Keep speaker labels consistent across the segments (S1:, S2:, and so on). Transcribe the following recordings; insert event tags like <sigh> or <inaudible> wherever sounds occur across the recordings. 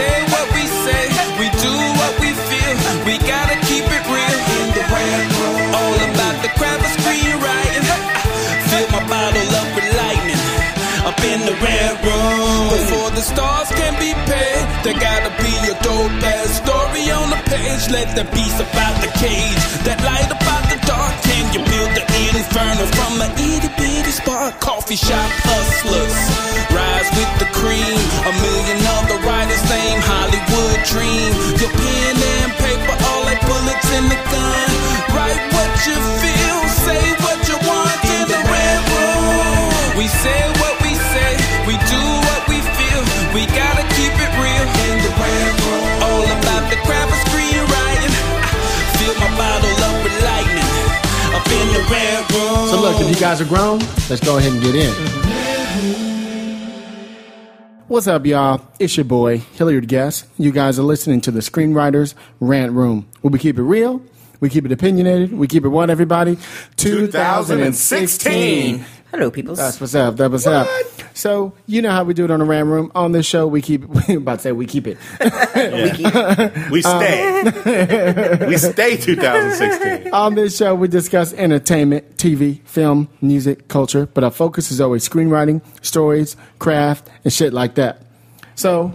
S1: say what we say, we do what we feel. We gotta keep it real in the red room. All about the craft of screenwriting. Fill my bottle up with lightning. Up in the red room. Before the stars can be paid, there gotta be a dope ass story on the page. Let the beast about the cage. That light about inferno from an itty bitty spark? Coffee shop hustlers. Rise with the cream. A million other writers, same Hollywood dream. Your pen and paper, all like bullets in the gun. Write what you feel, say what you want in the red room. We say
S2: So look, if you guys are grown, let's go ahead and get in. What's up, y'all? It's your boy, Hilliard Guest. You guys are listening to the Screenwriters Rant Room, where we keep it real, we keep it opinionated, we keep it what, everybody?
S3: 2016.
S4: Hello, people.
S2: That's what's up. That's what's up. So you know how we do it on the Rant Room. On this show, we keep. <laughs> We about to say we keep it. <laughs>
S3: Um, <laughs> we stay. we stay 2016.
S2: on this show, we discuss entertainment, TV, film, music, culture, but our focus is always screenwriting, stories, craft, and shit like that. So,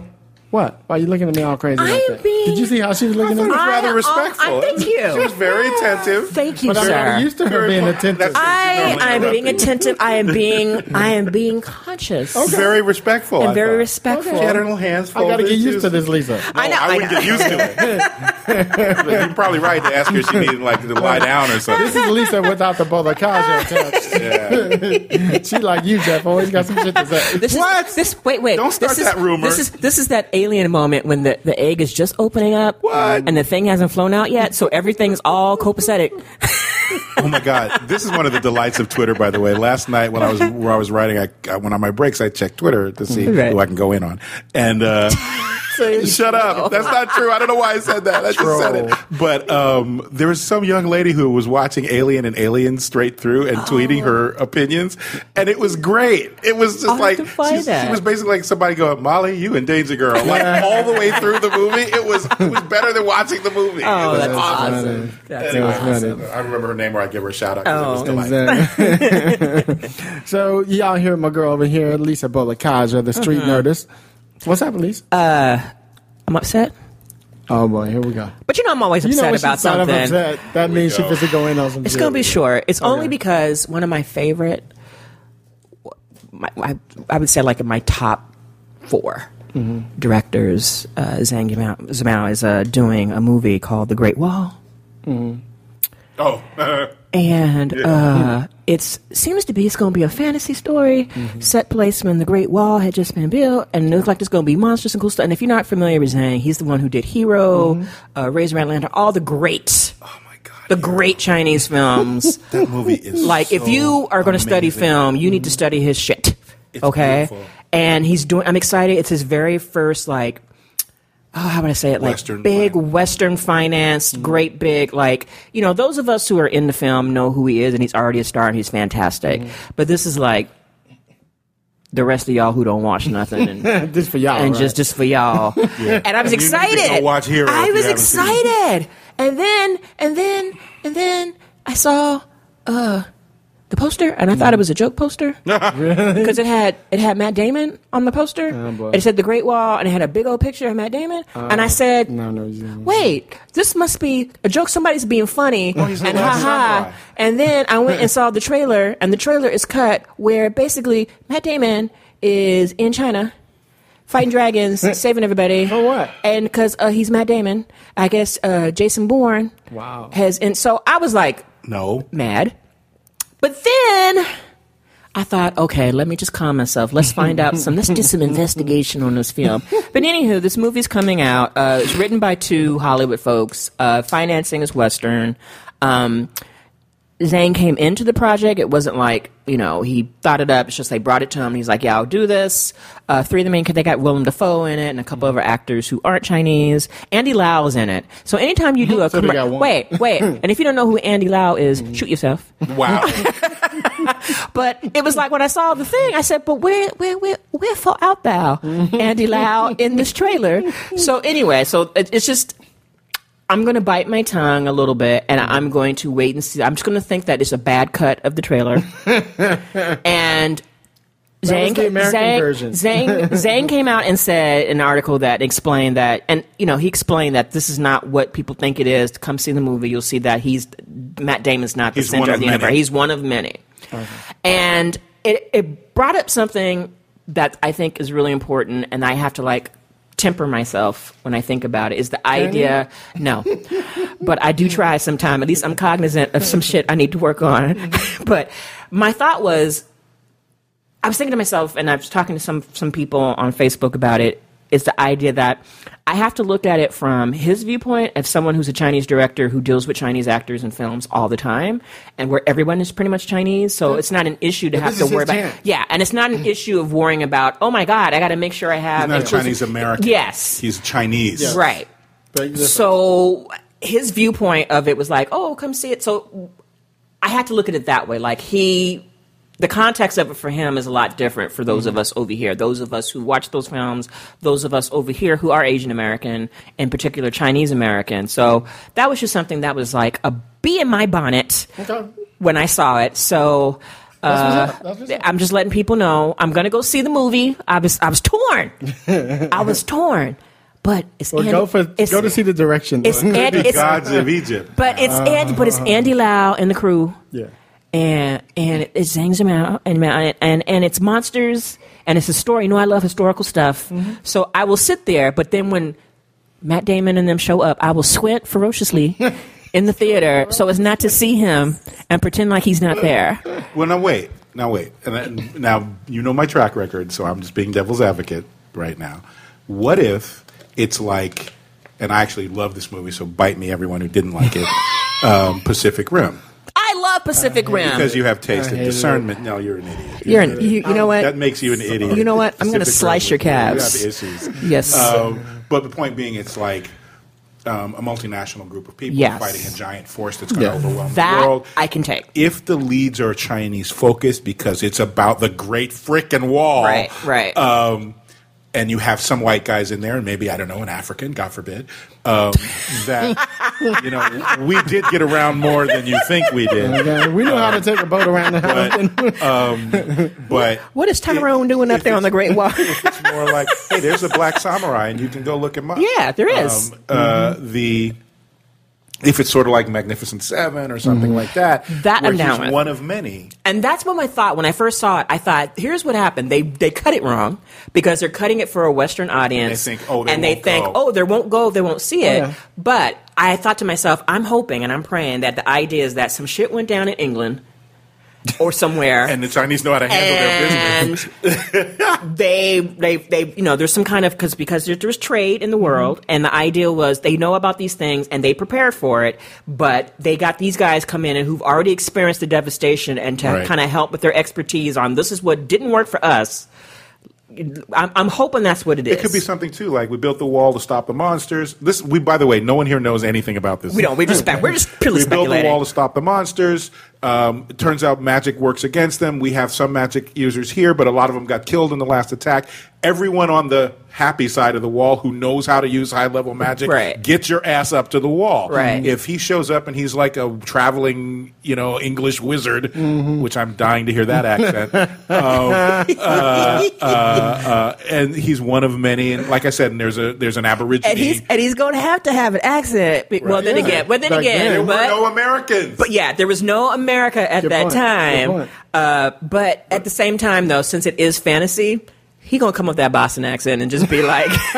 S2: what? Why are you looking at me all crazy
S4: I
S2: like
S4: am
S2: that?
S4: being-
S2: Did you see how she was looking at
S3: It
S2: me?
S3: was
S4: I-
S3: rather
S4: oh,
S3: respectful.
S4: I- thank you.
S3: She was very attentive.
S4: Thank you,
S2: But I'm
S4: sir.
S2: used to her
S3: Very
S2: being attentive.
S3: that's-
S4: I I'm being attentive. I am being I am being conscious
S3: Very respectful.
S4: and very
S3: thought.
S4: respectful.
S3: She had her little hands
S2: I
S3: folded.
S2: got to get
S3: She
S2: used
S3: was-
S2: to this, Lisa.
S3: No,
S4: I know,
S3: I,
S4: I
S3: wouldn't
S4: know.
S3: get used to it. <laughs> But You're probably right to ask her if she needed like to lie down or something.
S2: This is Lisa without the Bolekaja touch.
S3: Yeah. <laughs>
S2: she like you, Jeff. Always got some shit to say.
S4: This
S3: What?
S4: Is, this wait wait.
S3: Don't start
S4: this is,
S3: that rumor.
S4: This is this is that alien moment when the, the egg is just opening up,
S3: What?
S4: and the thing hasn't flown out yet, so everything's all copacetic. <laughs>
S3: Oh my God! This is one of the delights of Twitter. By the way, last night when I was where I was writing, I, I went on my breaks. I checked Twitter to see
S4: Right.
S3: who I can go in on, and uh, shut up. That's not true. I don't know why I said that. I just said it. But um, there was some young lady who was watching Alien and Alien straight through and tweeting her opinions, and it was great. It was just
S4: I'll
S3: like
S4: to find
S3: she's- she was basically like somebody going, "Molly, you and Danger Girl," like all the way through the movie. It was it was better than watching the movie. It
S4: Oh,
S3: was
S4: that's
S3: awesome.
S4: awesome. That's
S3: Anyway,
S4: awesome.
S3: I remember her name, where I give her a shout out. 'cause
S4: Oh.
S3: it was delightful. <laughs>
S2: so y'all hear my girl over here, Lisa Bolekaja, the street nerdist. What's happening, Lisa?
S4: I'm upset,
S2: oh boy, here we go.
S4: but you know I'm always
S2: You know
S4: upset
S2: when
S4: about
S2: she's
S4: something.
S2: upset, that means she
S3: go.
S2: fits to go in on some
S4: It's
S2: shit.
S4: gonna be short. It's only because one of my favorite, my, I, I would say like in my top 4 directors, uh, Zhang Yimou, Zimao is uh, doing a movie called The Great Wall,
S3: Oh, <laughs>
S4: and uh, it seems to be it's going to be a fantasy story. Set place when the Great Wall had just been built, and it looks like there's going to be monsters and cool stuff. And if you're not familiar with Zhang, he's the one who did Hero, uh, Raise the Red Lantern, all the great,
S3: oh my God!
S4: the great Chinese films. <laughs>
S3: that movie is
S4: like if you are going to study film you need to study his shit
S3: It's
S4: okay
S3: beautiful.
S4: and he's doing i'm excited it's his very first like oh how would i say it like
S3: Western
S4: big
S3: finance.
S4: western financed great big like you know those of us who are in the film know who he is and he's already a star and he's fantastic but this is like the rest of y'all who don't watch nothing and
S2: This for y'all,
S4: and
S2: right?
S4: just just for y'all. And <laughs> I was
S3: And
S4: excited.
S3: watch Hero
S4: I was
S3: haven't seen it.
S4: excited. And then and then and then I saw uh the poster and I thought it was a joke poster <laughs> because it had it had Matt Damon on the poster.
S2: Oh, boy.
S4: it said the Great Wall and it had a big old picture of Matt Damon. and I said,
S2: no, no,
S4: wait, this must be a joke. Somebody's being funny, <laughs> and
S3: last
S4: ha ha. And then I went and saw the trailer, and the trailer is cut where basically Matt Damon is in China fighting dragons, <laughs> saving everybody.
S2: For what?
S4: And because uh, he's Matt Damon, I guess uh, Jason Bourne
S2: Wow.
S4: has. And so I was like
S3: no.
S4: mad, but then. I thought, okay, let me just calm myself. Let's find out some. Let's do some <laughs> investigation on this film. But anywho, this movie's coming out. Uh, it's written by two Hollywood folks. Uh, financing is Western. Um, Zane came into the project, it wasn't like, you know, he thought it up. It's just they brought it to him. He's like, yeah, I'll do this. Uh, three of the main, they got Willem Dafoe in it and a couple other actors who aren't Chinese. Andy Lau's in it. So anytime you do <laughs> a
S2: So they got
S4: commer-
S2: one.
S4: wait, wait. <laughs> and if you don't know who Andy Lau is,
S2: Mm-hmm.
S4: shoot yourself.
S3: Wow. <laughs>
S4: But it was like when I saw the thing, I said, "But where, where, where, wherefore out thou, Andy Lau, in this trailer?" So anyway, so it, it's just. I'm going to bite my tongue a little bit, and mm-hmm. I'm going to wait and see. I'm just going to think that it's a bad cut of the trailer, <laughs> and.
S2: was
S4: Zane,
S2: the American
S4: Zane,
S2: version.
S4: Zane, <laughs> Zane came out and said an article that explained that, and you know, he explained that this is not what people think it is. Come see the movie, you'll see that he's Matt Damon's not the
S3: He's
S4: center
S3: of
S4: of the
S3: many.
S4: universe. He's one of many. And it, it brought up something that I think is really important, and I have to like temper myself when I think about it. Is the idea no, but I do mm-hmm. try sometime. At least I'm cognizant of some shit I need to work on. Mm-hmm. <laughs> but my thought was, I was thinking to myself, and I was talking to some some people on Facebook about it. Is the idea that I have to look at it from his viewpoint as someone who's a Chinese director who deals with Chinese actors and films all the time, and where everyone is pretty much Chinese, so it's not an issue to have to worry about.
S2: chance.
S4: Yeah, and it's not an <clears throat> issue of worrying about. Oh my God, I got to make sure I have.
S3: He's not
S4: inclusive-
S3: Chinese American.
S4: Yes,
S3: He's Chinese.
S4: right. So his viewpoint of it was like, oh, come see it. So I had to look at it that way. Like he, the context of it for him is a lot different for those of us over here. Those of us who watch those films, those of us over here who are Asian American, in particular Chinese American. So that was just something that was like a bee in my bonnet
S2: Okay.
S4: when I saw it. So. Uh,
S2: what's up. That's what's up.
S4: I'm just letting people know I'm gonna go see the movie. I was I was torn. I was <laughs> torn, but it's
S2: Well,
S4: Andy-
S2: go for
S4: it's-
S2: go to see the direction.
S4: It's,
S2: though.
S4: Andy,
S3: The <laughs>
S4: it's
S3: gods of Egypt.
S4: but it's Andy, but it's Andy Lau and the crew,
S2: yeah.
S4: And and it's Zhang out and and and it's monsters and it's a story. You know, I love historical stuff, so I will sit there. But then when Matt Damon and them show up, I will squint ferociously <laughs> in the theater so as not to see him and pretend like he's not there.
S3: Well, now wait, now wait, and then, now you know my track record, so I'm just being devil's advocate right now. What if it's like, and I actually love this movie, so bite me, everyone who didn't like it, <laughs> um, Pacific Rim,
S4: Pacific Rim.
S3: because you have taste and
S2: hated it.
S3: discernment. No, you're an idiot.
S4: You're an, you, you know what?
S3: that makes you an idiot.
S4: You know what? I'm gonna slice
S3: Rim,
S4: your
S3: You
S4: calves.
S3: have issues.
S4: Yes.
S3: Um, but the point being, it's like um, a multinational group of people
S4: Yes.
S3: fighting a giant force that's going to
S2: Yeah.
S3: overwhelm
S4: that
S3: the world.
S4: I can take.
S3: if the leads are Chinese focused because it's about the Great Frickin' Wall,
S4: Right, right.
S3: Um, and you have some white guys in there, and maybe I don't know, an African, God forbid. Um, that <laughs> you know, we did get around more than you think we did.
S2: Okay, we know how to take a boat around the house.
S3: But, um, but
S4: What is Tyrone doing up there on the Great Wall?
S3: It's more like, hey, there's a black samurai, and you can go look him up. <laughs>
S4: Yeah, there is.
S3: Um, uh, The if it's sort of like Magnificent Seven or something mm. like that.
S4: That
S3: where
S4: I'm
S3: he's one of many.
S4: And that's what my thought when I first saw it. I thought, here's what happened. They they cut it wrong because they're cutting it for a Western audience.
S3: They think, oh, they
S4: and they
S3: won't
S4: think,
S3: go.
S4: oh, they won't go, they won't see it.
S2: Oh, yeah.
S4: But I thought to myself, I'm hoping and I'm praying that the idea is that some shit went down in England or somewhere. <laughs>
S3: And the Chinese know how to handle their business. <laughs>
S4: they, they, they, you know, there's some kind of because because there, there's trade in the mm-hmm. world, and the idea was they know about these things and they prepared for it, but they got these guys come in and who've already experienced the devastation and to
S3: Right.
S4: kind of help with their expertise on this is what didn't work for us. I'm, I'm hoping that's what it is.
S3: It could be something too, like we built the wall to stop the monsters. This, we, by the way, no one here knows anything about this.
S4: We don't. We just spec- we're just <laughs> purely
S3: we built the wall to stop the monsters. Um, it turns out magic works against them. We have some magic users here, but a lot of them got killed in the last attack. Everyone on the happy side of the wall who knows how to use high level magic,
S4: Right.
S3: get your ass up to the wall.
S4: Right.
S3: If he shows up and he's like a traveling, you know, English wizard, which I'm dying to hear that accent. <laughs> um, uh, uh, uh, and he's one of many. And like I said, and there's a there's an aborigine.
S4: and he's and he's going to have to have an accent. Well, then
S2: Yeah.
S4: again, but then
S2: Back
S4: again,
S2: then.
S3: there
S4: but,
S3: were no Americans.
S4: But yeah, there was no America at
S2: Good
S4: that
S2: point. Good
S4: time.
S2: point.
S4: Uh, but at the same time, though, since it is fantasy, he gonna come with that Boston accent and just be like, <laughs> <laughs>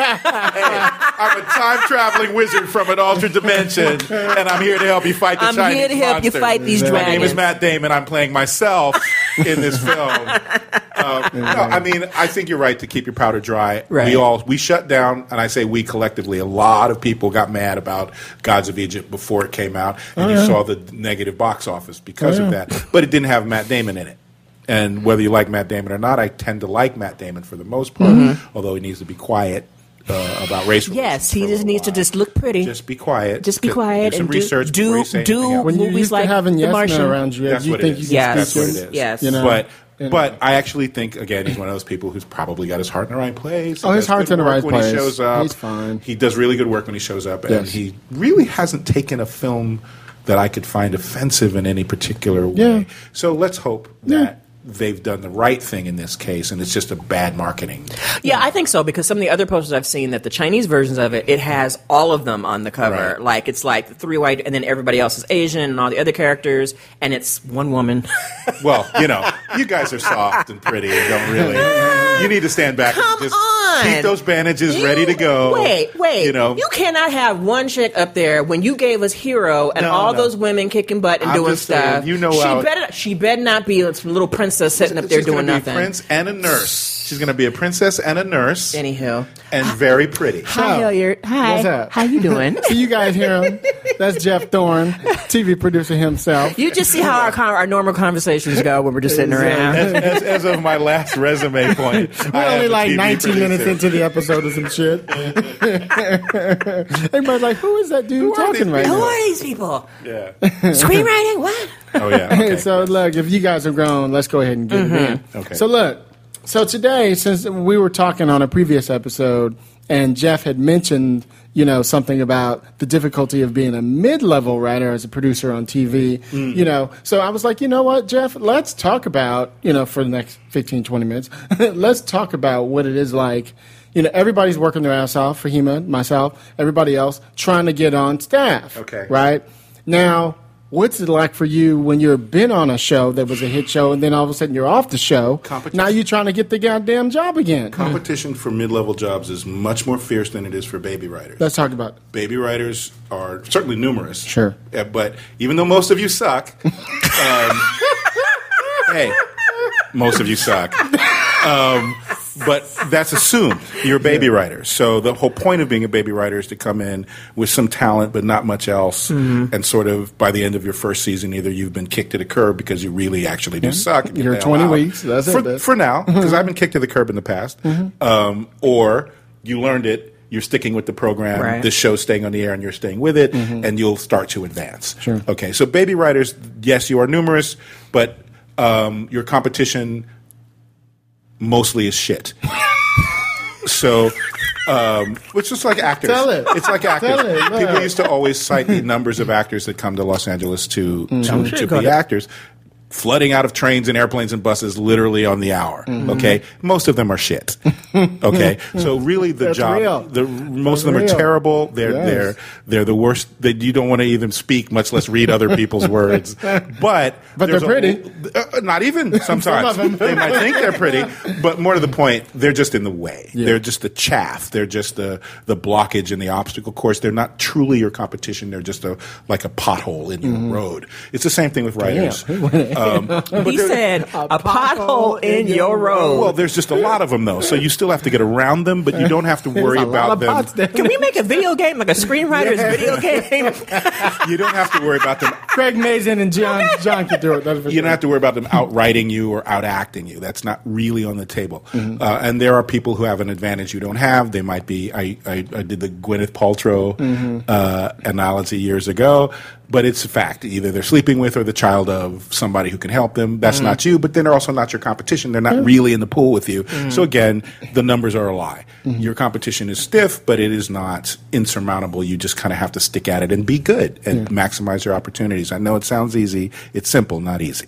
S3: I'm a time traveling wizard from an altered dimension, and I'm here to help you fight the
S4: I'm
S3: Chinese
S4: here to help you fight these dragons.
S3: My name is. Matt Damon. I'm playing myself in this <laughs> film. Um, no, I mean, I think you're right to keep your powder dry.
S4: Right.
S3: We all we shut down, and I say we collectively. A lot of people got mad about Gods of Egypt before it came out, and you uh-huh. saw the negative box office because of uh-huh. that. But it didn't have Matt Damon in it. And whether you like Matt Damon or not, I tend to like Matt Damon for the most part, mm-hmm. although he needs to be quiet uh, about race.
S4: Yes, he just needs to just look pretty.
S3: just be quiet.
S4: Just be
S3: Do-
S4: quiet
S3: do some
S4: and do-
S3: research
S4: do-
S3: before
S4: do-
S2: when you
S4: movies
S2: used
S4: like
S2: to having
S4: The
S2: yes men
S4: Martian.
S2: around you,
S3: That's
S2: you
S3: what it
S2: think
S3: is.
S2: you
S4: Yes.
S2: can
S3: That's
S2: speak
S3: what it
S2: it.
S3: is.
S4: Yes.
S2: You know?
S3: But
S2: You know?
S3: but I actually think again he's one of those people who's probably got his heart in the right place.
S2: Oh, his heart's in the
S3: work
S2: right
S3: when
S2: place.
S3: He shows up.
S2: He's fine.
S3: He does really good work when he shows up, and
S2: Yes.
S3: he really hasn't taken a film that I could find offensive in any particular way.
S2: Yeah.
S3: So let's hope
S2: Yeah.
S3: They've done the right thing in this case, and it's just a bad marketing.
S4: Yeah, I think so because some of the other posters I've seen that the Chinese versions of it, it has all of them on the cover.
S3: Right.
S4: Like it's like three white, and then everybody else is Asian, and all the other characters, and it's one woman. <laughs>
S3: Well, you know, you guys are soft and pretty and don't really. You need to stand back
S4: Come
S3: and just
S4: on.
S3: keep those bandages ready to go.
S4: Wait, wait.
S3: You know,
S4: you cannot have one chick up there when you gave us Hero and
S3: No,
S4: all
S3: no.
S4: those women kicking butt and
S3: I'm
S4: doing
S3: just saying,
S4: stuff.
S3: you know
S4: she better she better not be some little princess sitting up there doing nothing.
S3: Prince and a nurse. She's going to be a princess and a nurse,
S4: Anywho,
S3: and very pretty.
S4: hi
S2: So,
S4: Hilliard. Hi,
S2: what's up?
S4: how you doing? <laughs>
S2: So you guys hear him? That's Jeff Thorne, TV producer himself.
S4: you just see how our con- our normal conversations go when we're just sitting around.
S3: as, as, as of my last resume <laughs> point,
S2: We're only like 19 minutes into the episode or some shit. <laughs> Everybody's like, "Who is that dude
S3: Who
S2: talking
S3: these
S2: right
S4: Who
S2: now?"
S4: are these people?
S3: Yeah.
S4: Screenwriting? What?
S3: Oh yeah. Okay.
S2: so look, if you guys are grown, let's go ahead and get it mm-hmm. in.
S3: Okay.
S2: So look, so today, since we were talking on a previous episode, and Jeff had mentioned, you know, something about the difficulty of being a mid-level writer as a producer on TV, mm. you know, so I was like, you know what, Jeff, let's talk about, you know, for the next 15, 20 minutes, <laughs> let's talk about what it is like. You know, everybody's working their ass off, for Fahima, myself, everybody else, trying to get on staff.
S3: Okay.
S2: Right? Now, what's it like for you when you've been on a show that was a hit show and then all of a sudden you're off the show?
S3: Competition.
S2: Now you're trying to get the goddamn job again.
S3: Competition for mid-level jobs is much more fierce than it is for baby writers.
S2: Let's talk about it.
S3: baby writers are certainly numerous.
S2: Sure.
S3: Uh, but even though most of you suck, um, <laughs> hey, most of you suck. Um, but that's assumed you're a baby writer. So the whole point of being a baby writer is to come in with some talent, but not much else,
S2: Mm-hmm.
S3: and sort of by the end of your first season, either you've been kicked to the curb because you really actually do suck.
S2: You're
S3: bail
S2: 20
S3: out.
S2: weeks, that's it,
S3: for,
S2: that's-
S3: for now, because I've been kicked to the curb in the past, um, or you learned it. You're sticking with the program.
S4: Right.
S3: This show's staying on the air, and you're staying with it, and you'll start to advance.
S2: Sure.
S3: Okay. So, baby writers, yes, you are numerous, but um, your competition mostly is shit. so, um, which is like actors.
S2: Tell it.
S3: It's like actors.
S2: Tell it,
S3: People used to always cite the numbers of actors that come to Los Angeles to
S2: Mm.
S3: to, to be actors. Flooding out of trains and airplanes and buses literally on the hour.
S2: Mm-hmm.
S3: Okay, most of them are shit. <laughs> Okay, so really the
S2: That's
S3: job,
S2: real.
S3: the most
S2: That's
S3: of them
S2: real.
S3: are terrible. They're
S2: Yes.
S3: they're they're the worst. That you don't want to even speak, much less read other people's <laughs> words. But
S2: But they're
S3: a-
S2: pretty.
S3: uh, not even <laughs> sometimes.
S2: them.
S3: they might think they're pretty, but more to the point, they're just in the way.
S2: Yeah.
S3: They're just the chaff. They're just the the blockage in the obstacle course. They're not truly your competition. They're just a like a pothole in your road. It's the same thing with writers. Um, <laughs> but
S4: He said a, pothole in your road.
S3: well, there's just a lot of them though, so you still have to get around them, but you don't have to worry
S2: There's a lot
S3: about
S2: of
S3: them.
S2: pots.
S4: Can we make a video game like a screenwriter's video game? <laughs>
S3: You don't have to worry about them
S2: Craig Mazin and John John can do it. That's for
S3: you
S2: sure.
S3: don't have to worry about them outwriting you or outacting you. That's not really on the table.
S2: Mm-hmm.
S3: Uh, and there are people who have an advantage you don't have. They might be. I, I, I did the Gwyneth Paltrow
S2: Mm-hmm.
S3: uh, analogy years ago, but it's a fact. Either they're sleeping with or the child of somebody who can help them. That's
S2: Mm-hmm.
S3: not you, but then they're also not your competition. They're not really in the pool with you.
S2: Mm-hmm.
S3: So again, the numbers are a lie. Your competition is stiff, but it is not insurmountable. You just kind of have to stick at it and be good and maximize your opportunities. I know it sounds easy. It's simple, not easy.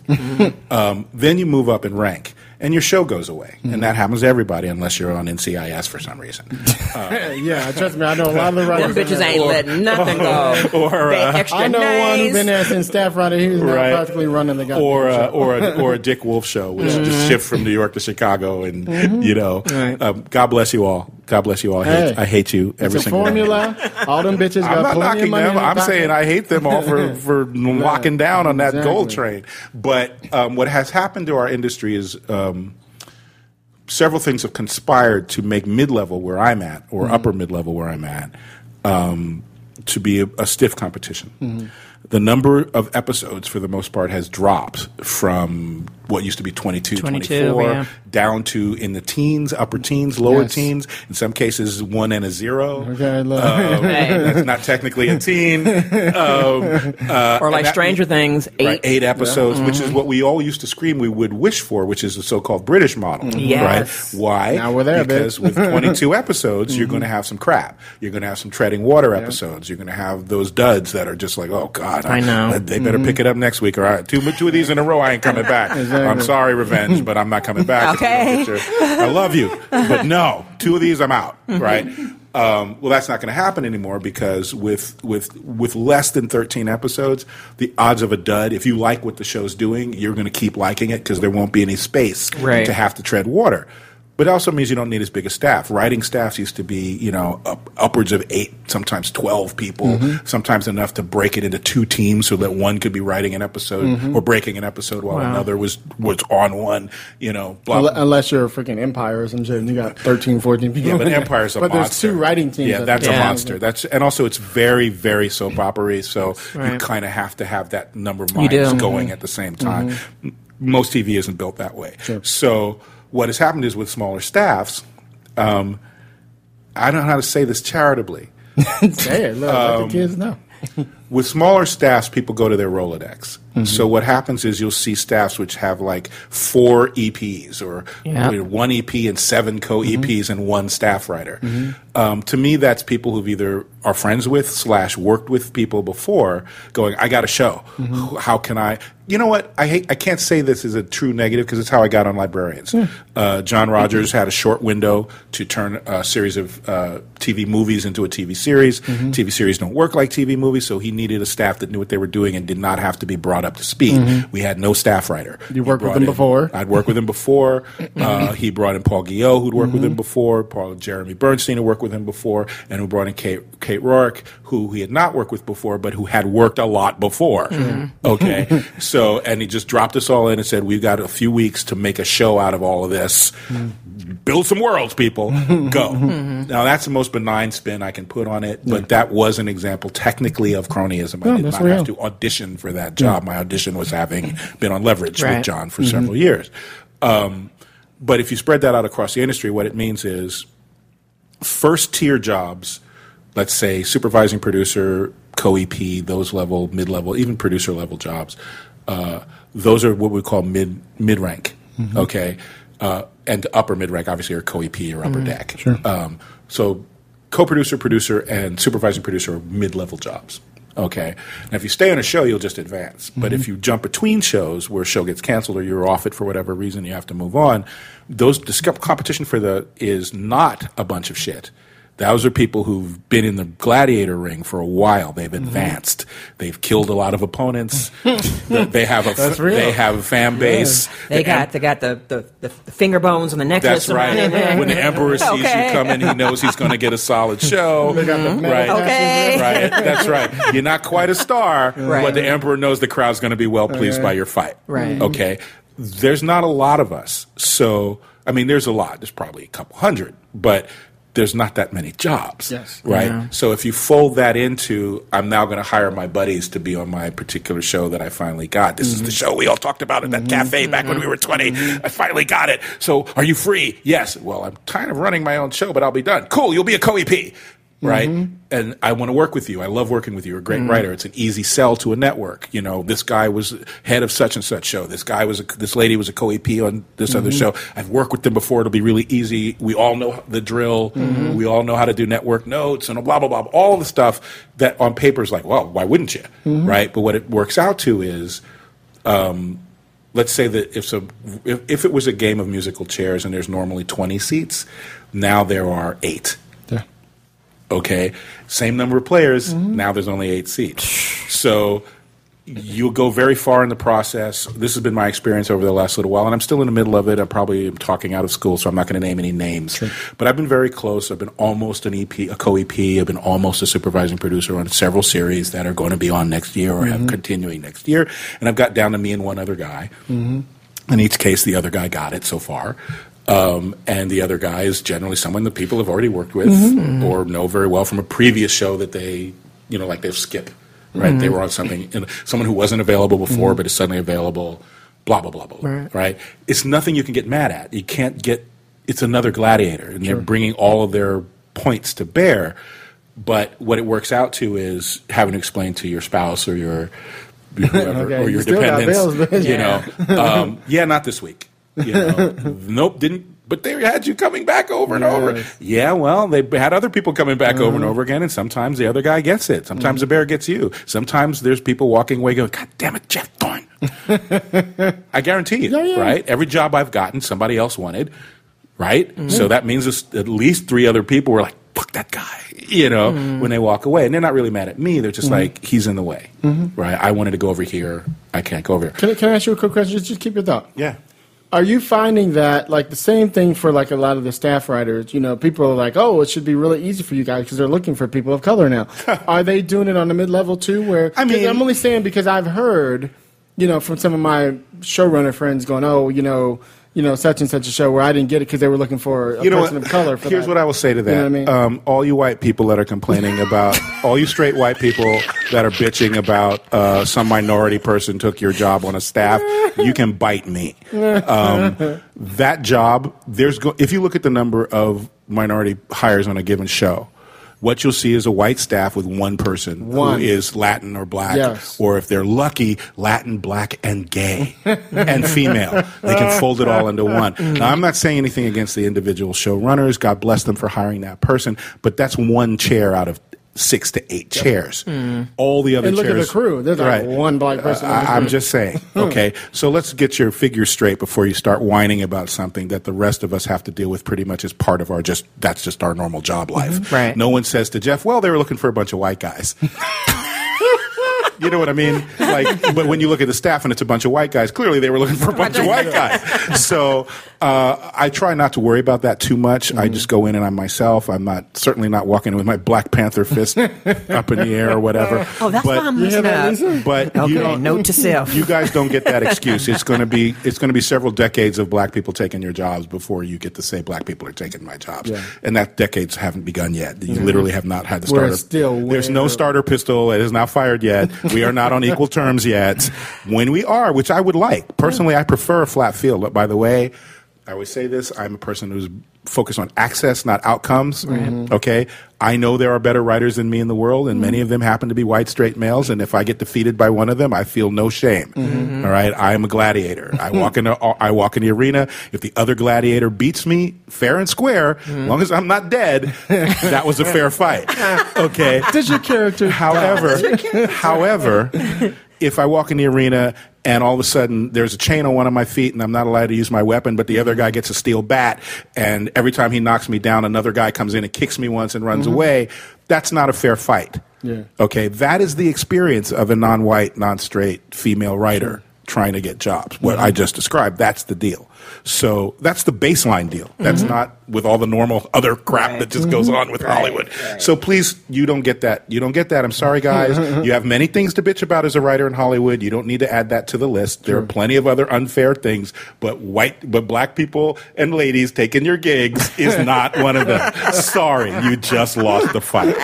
S3: um, then you move up in rank. And your show goes away, and that happens to everybody unless you're on NCIS for some reason. <laughs>
S2: yeah, trust me, I know a lot of the writers. in
S4: bitches
S2: there.
S4: ain't letting nothing go. <laughs>
S3: or, uh,
S2: I know one who's
S4: nice.
S2: been there since staff writer. He's now
S3: Right.
S2: practically running the goddamn
S3: or uh, or a, or a Dick Wolf show, which
S2: Mm-hmm.
S3: just shift from New York to Chicago, and you know, um, God bless you all. God bless you all. I hate,
S2: Hey.
S3: I hate you every
S2: It's a
S3: single one.
S2: formula. All them bitches got
S3: I'm not
S2: plenty
S3: knocking them. I'm
S2: pocket.
S3: saying I hate them all for, <laughs> for locking down on that
S2: exactly.
S3: gold train. But um, what has happened to our industry is um, several things have conspired to make mid-level where I'm at, or upper mid-level where I'm at, um, to be a, a stiff competition. The number of episodes, for the most part, has dropped from what used to be 22,
S4: 22,
S3: 24,
S4: yeah.
S3: down to in the teens, upper teens, lower
S2: Yes.
S3: teens. In some cases, one and a zero.
S2: Okay, look.
S3: Um,
S4: Right. <laughs>
S3: that's not technically a teen. Um, uh,
S4: or like
S3: that-
S4: Stranger Things, eight.
S3: Right, eight episodes, which is what we all used to scream we would wish for, which is the so-called British model.
S4: Yes.
S3: Right? Why?
S2: Now we're there,
S3: because with 22 <laughs> episodes, you're going to have some crap. You're going to have some treading water episodes. You're going to have those duds that are just like, oh God,
S4: I know.
S3: They better pick it up next week, or I, two two of these in a row, I ain't coming back. I'm sorry, revenge, but I'm not coming back. you
S4: Okay.
S3: I love you, but no, two of these, I'm out. Right. Um, well, that's not going to happen anymore because with with with less than 13 episodes, the odds of a dud. If you like what the show's doing, you're going to keep liking it because there won't be any space
S4: Right.
S3: to have to tread water. But it also means you don't need as big a staff. Writing staffs used to be, you know, up, upwards of eight, sometimes twelve people,
S2: Mm-hmm.
S3: sometimes enough to break it into two teams so that one could be writing an episode
S2: Mm-hmm.
S3: or breaking an episode while
S4: Wow.
S3: another was was on one. You know, blah,
S2: Unle- Unless you're a freaking Empire or some shit, and you got 13, 14 people.
S3: yeah, but <laughs> Empire's a
S2: but
S3: monster.
S2: there's two writing teams.
S3: Yeah, that's a
S4: Yeah.
S3: monster. That's and also it's very, very soap opery. So you kind of have to have that number of minds going at the same time. M- Most TV isn't built that way. So what has happened is with smaller staffs. Um, I don't know how to say this charitably. <laughs>
S2: Say it. Look,
S3: Um,
S2: let the kids know.
S3: With smaller staffs, people go to their Rolodex. So what happens is you'll see staffs which have like four EPs or
S4: Yeah.
S3: one EP and seven co-EPs and one staff writer. Um, to me, that's people who've either are friends with slash worked with people before, going, "I got a show. How can I?" You know what? I hate. I can't say this is a true negative because it's how I got on Librarians. Uh, John Rogers had a short window to turn a series of uh, TV movies into a TV series. TV series don't work like TV movies, so he needed a staff that knew what they were doing and did not have to be brought up to speed. Mm-hmm. We had no staff writer.
S2: You worked with him
S3: in-
S2: before?
S3: I'd worked with him before. <laughs> Uh, he brought in Paul Guillot, who'd worked with him mm-hmm. before. Paul Jeremy Bernstein, who worked with him before, and who brought in Kate, Kate Rorick, who he had not worked with before, but who had worked a lot before. Mm-hmm. Okay, <laughs> so and he just dropped us all in and said, "We've got a few weeks to make a show out of all of this. Build some worlds, people. Go." Now that's the most benign spin I can put on it, but that was an example technically of cronyism. I did not have to audition for that job. My audition was having been on Leverage
S4: Right.
S3: with John for several years. Um, but if you spread that out across the industry, what it means is first tier jobs, let's say supervising producer, co EP, those level, mid level, even producer level jobs, uh, those are what we call mid mid rank. Okay. Uh, and upper mid rank, obviously, are co EP or upper deck. Sure. Um, so co producer, producer, and supervising producer are mid level jobs. Okay. Now, if you stay on a show, you'll just advance. But if mm-hmm. you jump between shows where a show gets canceled or you're off it for whatever reason, you have to move on. Those the competition for the is not a bunch of shit. Those are people who've been in the gladiator ring for a while. They've mm-hmm. advanced. They've killed a lot of opponents. <laughs> they have a
S2: That's real.
S3: they have a fan base.
S4: They
S3: The
S4: got they got the, the, the, the finger bones and the necklace.
S3: that's right. when the emperor sees
S4: Okay.
S3: you coming, he knows he's going to get a solid show. <laughs>
S2: They got the
S3: right.
S4: Okay.
S3: Right. That's right. You're not quite a star,
S4: Right.
S3: but the emperor knows the crowd's going to be well pleased by your fight.
S4: Right. Mm-hmm.
S3: Okay. There's not a lot of us, so I mean, there's a lot. There's probably a couple hundred, but there's not that many jobs.
S2: Yes.
S3: Right.
S4: Yeah.
S3: So if you fold that into, I'm now going to hire my buddies to be on my particular show that I finally got. This is the mm-hmm. show we all talked about in that mm-hmm. cafe back when we were 20. Mm-hmm. I finally got it. So are you free? Yes. Well, I'm kind of running my own show, but I'll be done. Cool. You'll be a co-EP. Right. Mm-hmm. And I want to work with you. I love working with you. You're a great mm. writer. It's an easy sell to a network. You know, this guy was head of such and such show. This guy was, a, this lady was a co-EP on this other mm-hmm. show. I've worked with them before. It'll be really easy. We all know the drill. Mm-hmm. We all know how to do network notes and blah, blah, blah. All the stuff that on paper is like, well, why wouldn't you? Right. But what it works out to is, um, let's say that if so if, if it was a game of musical chairs and there's normally 20 seats now there are eight. Okay same number of players mm-hmm. now there's only eight seats. So you'll go very far in the process. This has been my experience over the last little while and i'm still in the middle of it. I'm probably am talking out of school so i'm not going to name any names. But i've been very close. I've been almost an ep a co-ep i've been almost a supervising producer on several series that are going to be on next year or have mm-hmm. continuing next year. And i've got down to me and one other guy. Mm-hmm. In each case, the other guy got it so far. Um, and the other guy is generally someone that people have already worked with or know very well from a previous show that they, you know, like they've skip, right? They were on something, and someone who wasn't available before but is suddenly available, blah, blah, blah, blah,
S4: Right.
S3: right? It's nothing you can get mad at. You can't get, it's another gladiator, and they're bringing all of their points to bear. But what it works out to is having to explain to your spouse or your <laughs> whoever,
S2: Okay,
S3: or your dependents,
S2: bills,
S3: you know, um, yeah, not this week. You know, <laughs> nope, didn't. But they had you coming back over and over. Yeah, well, they had other people coming back over and uh-huh. over again, and sometimes the other guy gets it. Sometimes the bear gets you. Sometimes there's people walking away going, "God damn it, Jeff Thorne!" <laughs> I guarantee you,
S2: Yeah, yeah.
S3: right? Every job I've gotten, somebody else wanted, right? Mm-hmm. So that means at least three other people were like, "Fuck that guy," you know, mm-hmm. when they walk away, and they're not really mad at me. They're just mm-hmm. like, "He's in the way," right? I wanted to go over here, I can't go over here.
S2: Can, I- can I ask you a quick question? Just, just keep your thought.
S3: Yeah.
S2: Are you finding that like the same thing for like a lot of the staff writers? You know, people are like, "Oh, it should be really easy for you guys because they're looking for people of color now." <laughs> are they doing it on the mid level too? Where
S3: I mean-
S2: I'm only saying because I've heard, you know, from some of my showrunner friends going, "Oh, you know, you know, such and such a show where I didn't get it because they were looking for a
S3: you know
S2: person
S3: what?
S2: of color." For
S3: Here's
S2: that.
S3: what I will say to that.
S2: You know I mean?
S3: um, all you white people that are complaining about, <laughs> all you straight white people that are bitching about uh, some minority person took your job on a staff, you can bite me. Um, that job, there's go- if you look at the number of minority hires on a given show. What you'll see is a white staff with one person
S2: One.
S3: who is Latin or black,
S2: Yes.
S3: or if they're lucky, Latin, black, and gay, <laughs> and female. They can fold it all into one. Now, I'm not saying anything against the individual showrunners. God bless them for hiring that person, but that's one chair out of six to eight chairs. Hmm. All the other
S2: And look at the crew. There's like one black person on the
S3: I, am just saying. Hmm. Okay, so let's get your figures straight before you start whining about something that the rest of us have to deal with pretty much as part of our just that's just our normal job life. Mm-hmm.
S4: Right.
S3: No one says to Jeff, "Well, they were looking for a bunch of white guys." <laughs> You know what I mean? Like, but when you look at the staff and it's a bunch of white guys, clearly they were looking for a bunch of white guys. So uh, I try not to worry about that too much. I just go in and I'm myself. I'm not certainly not walking in with my Black Panther fist <laughs> up in the air or whatever.
S4: Oh, that's
S3: but,
S4: I'm
S2: You
S4: listening.
S2: Lisa?
S3: But
S4: Okay,
S3: you
S4: note to self.
S3: you guys don't get that excuse. It's going to be it's going to be several decades of black people taking your jobs before you get to say black people are taking my jobs,
S2: Yeah.
S3: and that decades haven't begun yet. You literally have not had the
S2: We're
S3: starter.
S2: still
S3: There's no starter pistol. It is not fired yet. We are not on equal terms yet. When we are, which I would like personally, I prefer a flat field. But by the way, I always say this: I'm a person who's focused on access, not outcomes. Mm-hmm. Okay, I know there are better writers than me in the world, and many of them happen to be white straight males. And if I get defeated by one of them, I feel no shame. Mm-hmm. All right, I am a gladiator. I <laughs> walk in. A, I walk in the arena. If the other gladiator beats me fair and square, as long as I'm not dead, <laughs> that was a fair fight. Okay.
S2: Does your character?
S3: However, however, if I walk in the arena and all of a sudden there's a chain on one of my feet and I'm not allowed to use my weapon, but the other guy gets a steel bat, and every time he knocks me down, another guy comes in and kicks me once and runs mm-hmm. away, that's not a fair fight.
S2: Yeah.
S3: Okay, that is the experience of a non-white, non-straight female writer trying to get jobs. What mm-hmm. I just described, that's the deal. So that's the baseline deal. That's mm-hmm. not with all the normal other crap that just goes mm-hmm. on with Hollywood. So please, you don't get that. You don't get that. I'm sorry, guys. <laughs> you have many things to bitch about as a writer in Hollywood. You don't need to add that to the list. There are plenty of other unfair things, but white, but black people and ladies taking your gigs is <laughs> not one of them. Sorry, you just lost the fight.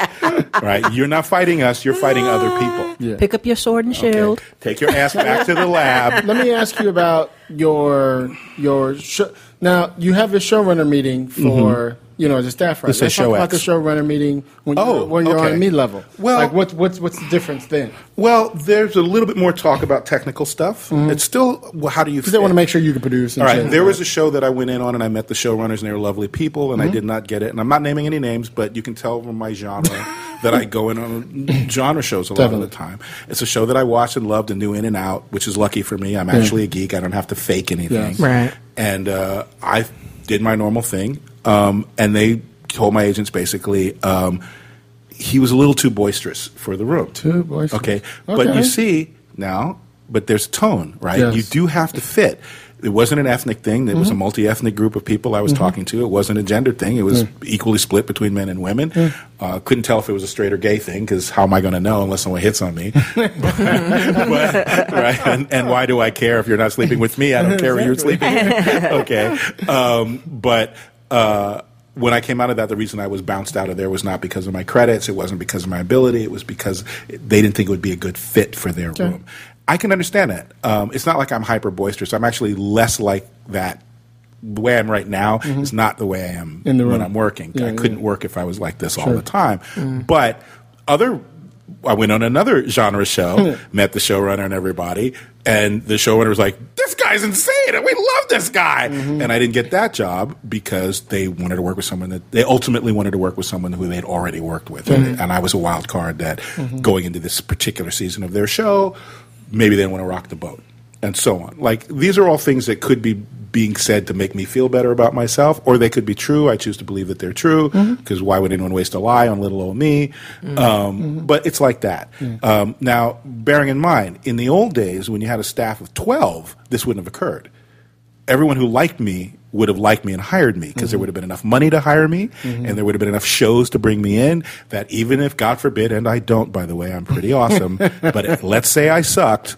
S3: Right? You're not fighting us. You're fighting other people.
S2: Yeah.
S4: Pick up your sword and shield.
S3: Okay. Take your ass back to the lab. <laughs>
S2: Let me ask you about your your show. Now you have a showrunner meeting mm-hmm. for you know the staff writer.
S3: This
S2: Let's talk about
S3: X.
S2: the showrunner meeting when
S3: Oh,
S2: you're, when you're
S3: okay.
S2: on mid level.
S3: Well-
S2: like what's what's what's the difference then?
S3: Well, there's a little bit more talk about technical stuff. Mm-hmm. It's still well, how do you?
S2: Because they want to make sure you can produce. And
S3: All right, there was a show that I went in on, and I met the showrunners, and they were lovely people, and I mm-hmm. did not get it. And I'm not naming any names, but you can tell from my genre <laughs> that I go in on genre shows a lot
S2: Definitely.
S3: of the time. It's a show that I watched and loved and knew in and out, which is lucky for me. I'm actually a geek; I don't have to fake anything.
S2: Yes.
S4: Right.
S3: And uh, I did my normal thing, um, and they told my agents basically. Um, he was a little too boisterous for the room.
S2: Too boisterous.
S3: Okay. But you see now, but there's tone, right?
S2: Yes.
S3: You do have to fit. It wasn't an ethnic thing. It was a multi ethnic group of people I was talking to. It wasn't a gender thing. It was equally split between men and women. Uh, couldn't tell if it was a straight or gay thing because how am I going to know unless someone hits on me? <laughs> but, right? And, and why do I care if you're not sleeping with me? I don't care where you're sleeping. <laughs> okay. Um, but. Uh, when I came out of that, the reason I was bounced out of there was not because of my credits. It wasn't because of my ability. It was because they didn't think it would be a good fit for their room. I can understand that. Um, it's not like I'm hyper boisterous. I'm actually less like that. The way I'm right now mm-hmm. is not the way I am
S2: In the
S3: when
S2: room.
S3: I'm working.
S2: Yeah,
S3: I couldn't work if I was like this all the time. Mm. But other I went on another genre show, <laughs> met the showrunner and everybody, and the showrunner was like, "This guy's insane, and we love this guy." Mm-hmm. And I didn't get that job because they wanted to work with someone that they ultimately wanted to work with someone who they'd already worked with, and, and I was a wild card that going into this particular season of their show, maybe they didn't want to rock the boat, and so on. Like these are all things that could be being said to make me feel better about myself, or they could be true. I choose to believe that they're true because why would anyone waste a lie on little old me? Um, But it's like that. Um, now, bearing in mind, in the old days when you had a staff of 12, this wouldn't have occurred. Everyone who liked me would have liked me and hired me because there mm-hmm. would have been enough money to hire me mm-hmm. and there would have been enough shows to bring me in that even if, God forbid, and I don't, by the way, I'm pretty <laughs> awesome, but let's say I sucked,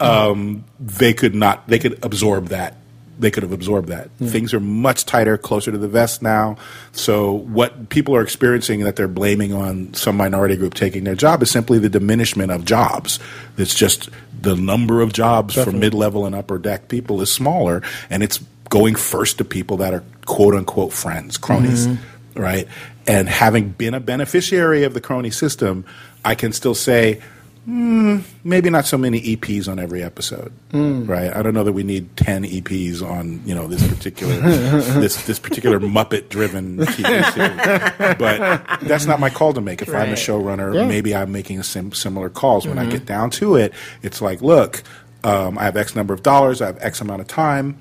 S3: um, they could not, they could absorb that they could have absorbed that. Hmm. Things are much tighter, closer to the vest now. So what people are experiencing that they're blaming on some minority group taking their job is simply the diminishment of jobs. It's just the number of jobs for mid-level and upper deck people is smaller, and it's going first to people that are quote unquote friends, cronies, mm-hmm. right? And having been a beneficiary of the crony system, I can still say hmm, maybe not so many EPs on every episode, mm. right? I don't know that we need ten EPs on you know this particular <laughs> this this particular Muppet driven TV series, but that's not my call to make. If I'm a
S4: Right.
S3: showrunner,
S2: Yeah.
S3: maybe I'm making sim- similar calls. When I mm-hmm. get down to it, it's like, look, um, I have X number of dollars, I have X amount of time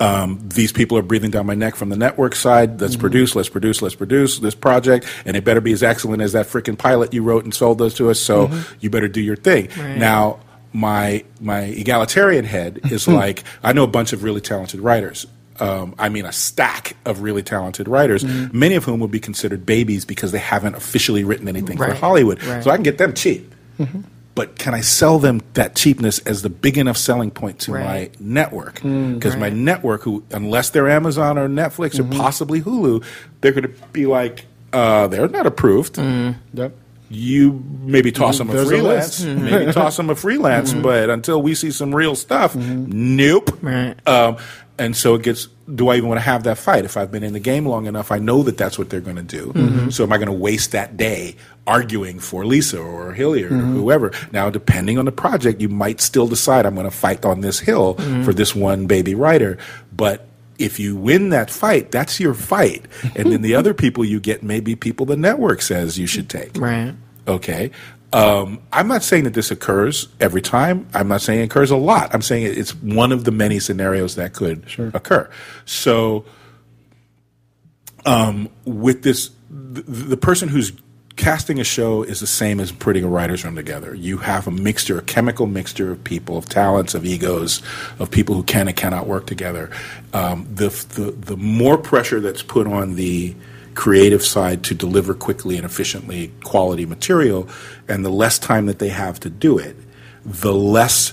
S3: Um, these people are breathing down my neck from the network side. Let's mm-hmm. produce, let's produce, let's produce this project, and it better be as excellent as that freaking pilot you wrote and sold those to us. So mm-hmm. you better do your thing.
S4: Right.
S3: Now, my my egalitarian head is hmm. like I know a bunch of really talented writers. Um, I mean, a stack of really talented writers, mm-hmm. many of whom would be considered babies because they haven't officially written anything for Hollywood.
S4: Right.
S3: So I can get them cheap. But can I sell them that cheapness as the big enough selling point to
S4: Right.
S3: my network? Mm, because my
S4: right.
S3: network, who unless they're Amazon or Netflix or mm-hmm. possibly Hulu, they're going to be like, uh, they're not approved. Mm.
S2: Yep.
S3: You maybe toss mm, them a
S2: There's a
S3: freelance,
S2: mm-hmm. Mm-hmm.
S3: maybe toss them a freelance, but until we see some real stuff, nope.
S4: Right.
S3: Um, and so it gets. Do I even want to have that fight? If I've been in the game long enough, I know that that's what they're going to do. Mm-hmm. Mm-hmm. So am I going to waste that day arguing for Lisa or Hilliard or mm-hmm. whoever? Now, depending on the project, you might still decide I'm going to fight on this hill for this one baby writer, but. If you win that fight, that's your fight. And then the <laughs> other people you get may be people the network says you should take.
S4: Right.
S3: Okay. Um, I'm not saying that this occurs every time. I'm not saying it occurs a lot. I'm saying it's one of the many scenarios that could occur. So, um, with this, the, the person who's casting a show is the same as putting a writer's room together. You have a mixture, a chemical mixture of people, of talents, of egos, of people who can and cannot work together. Um, the, the the more pressure that's put on the creative side to deliver quickly and efficiently quality material, and the less time that they have to do it, the less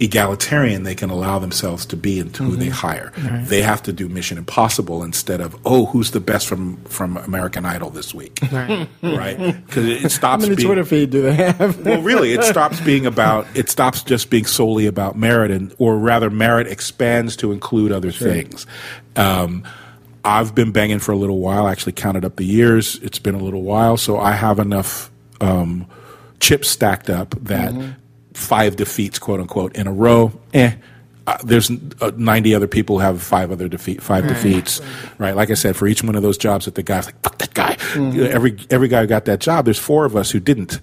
S3: egalitarian they can allow themselves to be into who they hire. They have to do Mission Impossible instead of oh, who's the best from from American Idol this week, <laughs>
S4: Right.
S3: right? Because it <laughs>
S2: How
S3: stops
S2: many
S3: being
S2: Twitter feed do they have? <laughs>
S3: well, really, it stops being about. It stops just being solely about merit, and or rather, merit expands to include other things. Um, I've been banging for a little while. I actually counted up the years. It's been a little while, so I have enough um, chips stacked up that five defeats, quote unquote, in a row. Eh. Uh, there's uh, 90 other people who have five other defeat, five defeats, right. Like I said, for each one of those jobs that the guy's like, fuck that guy. Every every guy who got that job, there's four of us who didn't.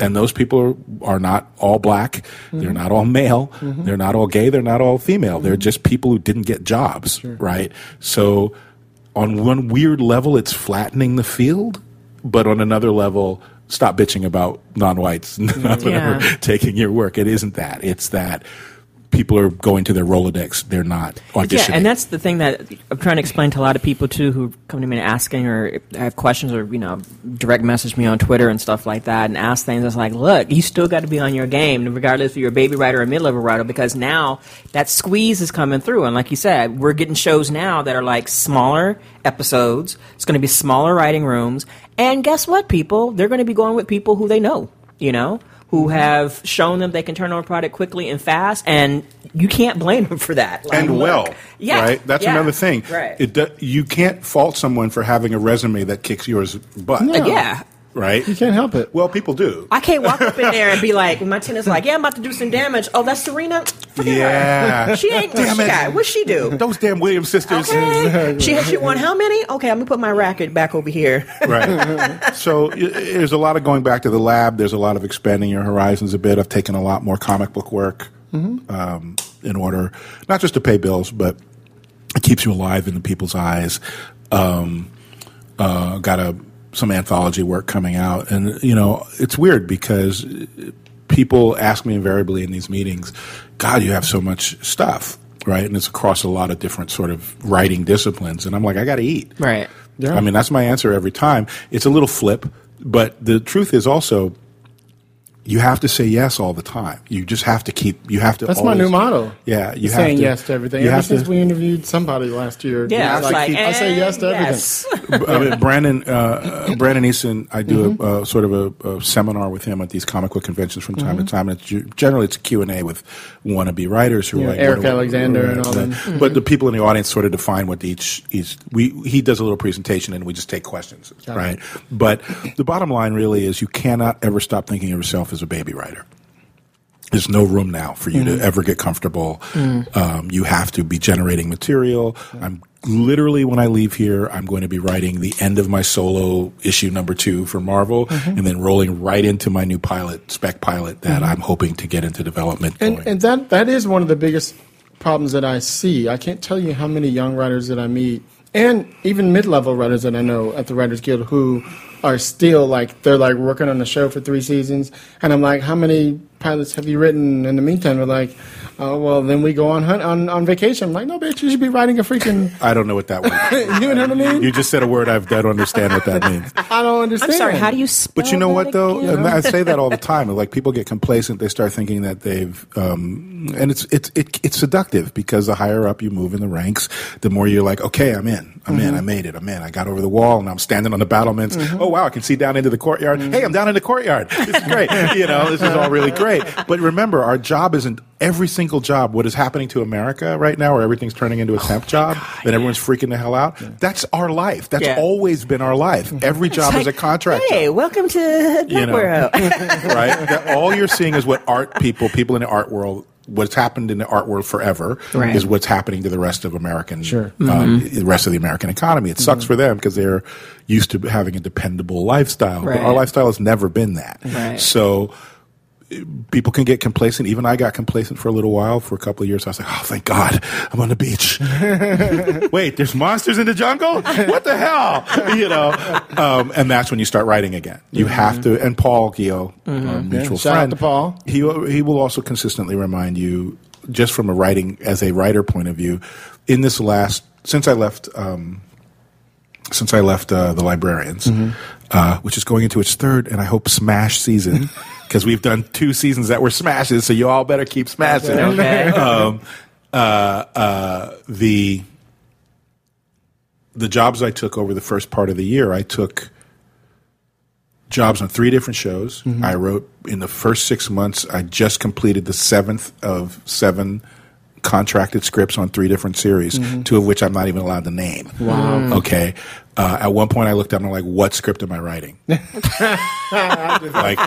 S3: And those people are, are not all black. They're not all male. They're not all gay. They're not all female. They're just people who didn't get jobs, right? So, on one weird level, it's flattening the field, but on another level, stop bitching about non-whites not <laughs>
S4: Yeah.
S3: taking your work. It isn't that. It's that people are going to their Rolodex. They're not auditioning.
S4: Yeah, and that's the thing that I'm trying to explain to a lot of people too who come to me and asking or have questions or you know direct message me on Twitter and stuff like that and ask things. It's like, look, you still got to be on your game, regardless if you're a baby writer or a mid level writer, because now that squeeze is coming through. And like you said, we're getting shows now that are like smaller episodes. It's going to be smaller writing rooms, and guess what, people? They're going to be going with people who they know. You know, who have shown them they can turn on a product quickly and fast, and you can't blame them for that. Like,
S3: and
S4: look,
S3: well,
S4: yeah,
S3: right? That's
S4: yeah,
S3: another thing.
S4: Right.
S3: It do, you can't fault someone for having a resume that kicks yours butt.
S2: No.
S4: yeah.
S3: Right?
S2: You can't help it.
S3: Well, people do.
S4: I can't walk up in there and be like, when my tenant's like, yeah, I'm about to do some damage. Oh, that's Serena? Forget
S3: Yeah.
S4: her. She ain't, what
S3: Damn
S4: she
S3: it.
S4: got? What she do?
S3: Those damn Williams sisters.
S4: Okay. she, she won how many? Okay, I'm going to put my racket back over here.
S3: right. So y- there's a lot of going back to the lab. There's a lot of expanding your horizons a bit. I've taken a lot more comic book work um, in order, not just to pay bills, but it keeps you alive in the people's eyes. Um, uh, got a some anthology work coming out, and you know it's weird because people ask me invariably in these meetings, "God, you have so much stuff." Right, and it's across a lot of different sort of writing disciplines, and I'm like, I got to eat.
S4: Right.
S2: Yeah.
S3: I mean, that's my answer every time. It's a little flip, but the truth is also you have to say yes all the time. You just have to keep. You have to.
S2: That's my new motto.
S3: Yeah, you have
S2: saying
S3: to,
S2: yes to everything.
S3: You
S2: Ever since
S3: to.
S2: we interviewed somebody last year.
S4: Yeah,
S2: it's
S4: it's like,
S2: I say yes to
S4: and
S2: everything.
S3: I mean, <laughs> Brandon, uh, uh, Brandon Easton, I do
S2: Mm-hmm.
S3: a, a sort of a, a seminar with him at these comic book conventions from time to time. And it's, generally, it's q and A with wannabe writers who
S2: Yeah,
S3: are like
S2: Eric
S3: what do-
S2: Alexander and all
S3: right.
S2: them.
S3: But the people in the audience sort of define what each is. We he does a little presentation and we just take questions,
S2: Got it.
S3: right? But the bottom line really is you cannot ever stop thinking of yourself as a baby writer. There's no room now for you
S2: Mm.
S3: to ever get comfortable. Um, you have to be generating material. I'm literally when I leave here, I'm going to be writing the end of my solo issue number two for Marvel,
S2: Mm-hmm.
S3: and then rolling right into my new pilot, spec pilot that I'm hoping to get into development.
S2: And, and that that is one of the biggest problems that I see. I can't tell you how many young writers that I meet, and even mid-level writers that I know at the Writers Guild who are still like they're like working on the show for three seasons, and I'm like, how many pilots have you written in the meantime? They're like, oh well, then we go on hunt on, on vacation. I'm like, no, bitch, you should be writing a freaking. <laughs>
S3: I don't know what that was. <laughs>
S2: you know what I mean?
S3: you just said a word I don't understand what that means. <laughs>
S2: I don't understand.
S4: I'm sorry, how do you spell
S3: But you know what though,
S4: again?
S3: and I say that all the time. Like people get complacent, they start thinking that they've, um, and it's it's it, it's seductive because the higher up you move in the ranks, the more you're like, okay, I'm in, I'm in, mm-hmm. I made it, I'm in, I got over the wall, and I'm standing on the battlements. Mm-hmm. Oh wow, I can see down into the courtyard. Mm-hmm. Hey, I'm down in the courtyard. This is great. you know, this is all really great. But remember, our job isn't every single job. What is happening to America right now, where everything's turning into a temp job, and everyone's freaking the hell out. That's our life. That's
S4: Yeah.
S3: always been our life. Every job is a contract.
S4: Hey,
S3: job
S4: welcome to
S3: you know,
S4: World. <laughs>
S3: right? That all you're seeing is what art people, people in the art world, what's happened in the art world forever
S4: Right.
S3: is what's happening to the rest of American,
S2: Sure.
S3: um,
S4: Mm-hmm.
S3: the rest of the American economy. It sucks for them because they're used to having a dependable lifestyle. But our lifestyle has never been that.
S4: Right.
S3: So people can get complacent. Even I got complacent for a little while. For a couple of years, I was like, "Oh, thank God, I'm on the beach." <laughs> Wait, there's monsters in the jungle. What the hell? You know, um, and that's when you start writing again. You have to. And Paul Guyot, our mutual
S2: out
S3: friend,
S2: Paul.
S3: He he will also consistently remind you, just from a writing as a writer point of view, in this last since I left. Um, since I left uh, the librarians, uh, which is going into its third and I hope smash season, <laughs> because we've done two seasons that were smashes, so you all better keep smashing.
S4: Okay. <laughs>
S3: Um, uh, uh, the the jobs I took over the first part of the year, I took jobs on three different shows. I wrote in the first six months. I just completed the seventh of seven contracted scripts on three different series, mm-hmm. two of which I'm not even allowed to name. Wow. Okay. Uh, at one point, I looked up and I'm like, "What script am I writing?" <laughs> like,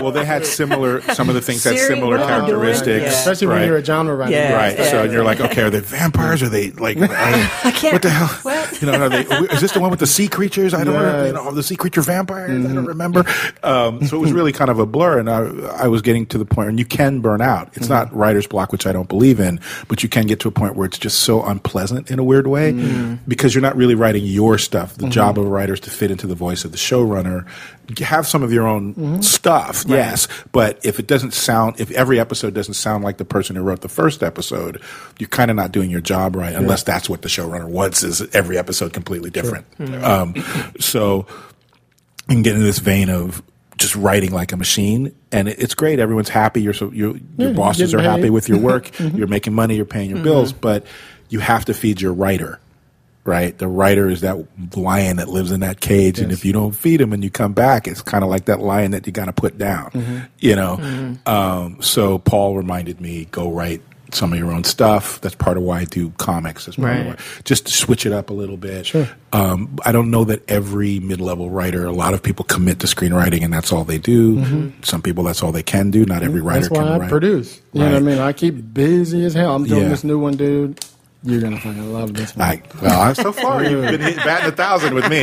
S3: well, they had similar. Some of the things had
S4: Siri,
S3: similar
S4: what am I doing?
S3: characteristics,
S4: Yeah.
S2: Especially when
S3: right?
S2: you're a genre writer.
S4: Yeah.
S3: Right. So you're like, okay, are they vampires? Are they like, <laughs>
S4: I can't.
S3: what the hell? <laughs>
S4: What?
S3: You know, are they, is this the one with the sea creatures? I don't
S2: Yes.
S3: you know, the sea creature vampires. I don't remember. Um, so it was really kind of a blur, and I, I was getting to the point, and you can burn out. It's not writer's block, which I don't believe in, but you can get to a point where it's just so unpleasant in a weird way because you're not really writing your stuff. The job of a writer is to fit into the voice of the showrunner. Have some of your own stuff, yes, but if it doesn't sound, if every episode doesn't sound like the person who wrote the first episode, you're kind of not doing your job right, unless that's what the showrunner wants. Is every episode completely different? Um, so you can get into this vein of just writing like a machine, and it's great. Everyone's happy. Your so your, your
S2: you're
S3: bosses are happy with your work. <laughs> You're making money. You're paying your bills, but you have to feed your writer. Right, the writer is that lion that lives in that cage, and if you don't feed him and you come back, it's kind of like that lion that you got to put down. You know, um, so Paul reminded me go write some of your own stuff. That's part of why I do comics. That's part of why just to switch it up a little bit. Sure. Um, I don't know that every mid-level writer. A lot of people commit to screenwriting, and that's all they do. Some people, that's all they can do. Not every writer
S2: That's why
S3: can
S2: I
S3: write.
S2: produce. You know what I
S3: Right.
S2: mean? I keep busy as hell. I'm doing
S3: Yeah.
S2: this new one, dude. You're gonna fucking love this one.
S3: I, well, I'm so far you've been hit, batting a thousand with me.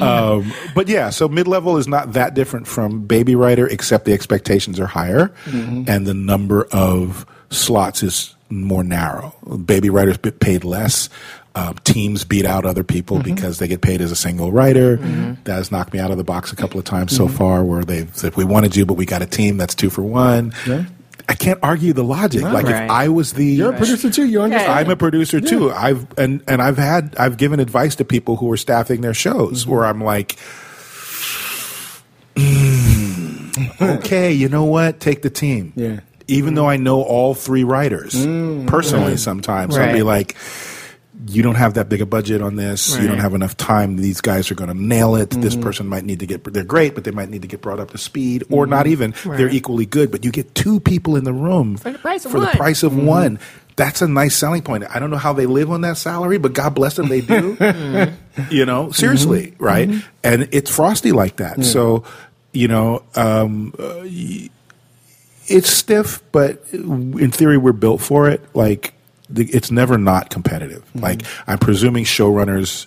S3: Um, but yeah, so mid level is not that different from baby writer, except the expectations are higher, and the number of slots is more narrow. Baby writers get paid less. Um, teams beat out other people because they get paid as a single writer. That has knocked me out of the box a couple of times so far, where they've said we wanted you, but we got a team that's two for one.
S2: Yeah.
S3: I can't argue the logic. like
S4: Right.
S3: if I was the
S2: You're a producer too. You understand?
S3: I'm a producer too. I've and and I've had I've given advice to people who are staffing their shows where I'm like, "Mm, <laughs> okay, you know what? Take the team.
S2: Yeah.
S3: Even though I know all three writers personally, sometimes I'll be like. You don't have that big a budget on this. You don't have enough time. These guys are going to nail it. This mm-hmm. person might need to get, they're great, but they might need to get brought up to speed or not mm-hmm. even. They're equally good, but you get two people in the room
S4: For the price of
S3: for the
S4: one.
S3: price of mm-hmm. one. That's a nice selling point. I don't know how they live on that salary, but God bless them, they do. <laughs> you know, seriously, right? And it's frosty like that. So, you know, um, uh, it's stiff, but in theory, we're built for it. Like, it's never not competitive. Mm-hmm. Like, I'm presuming showrunners,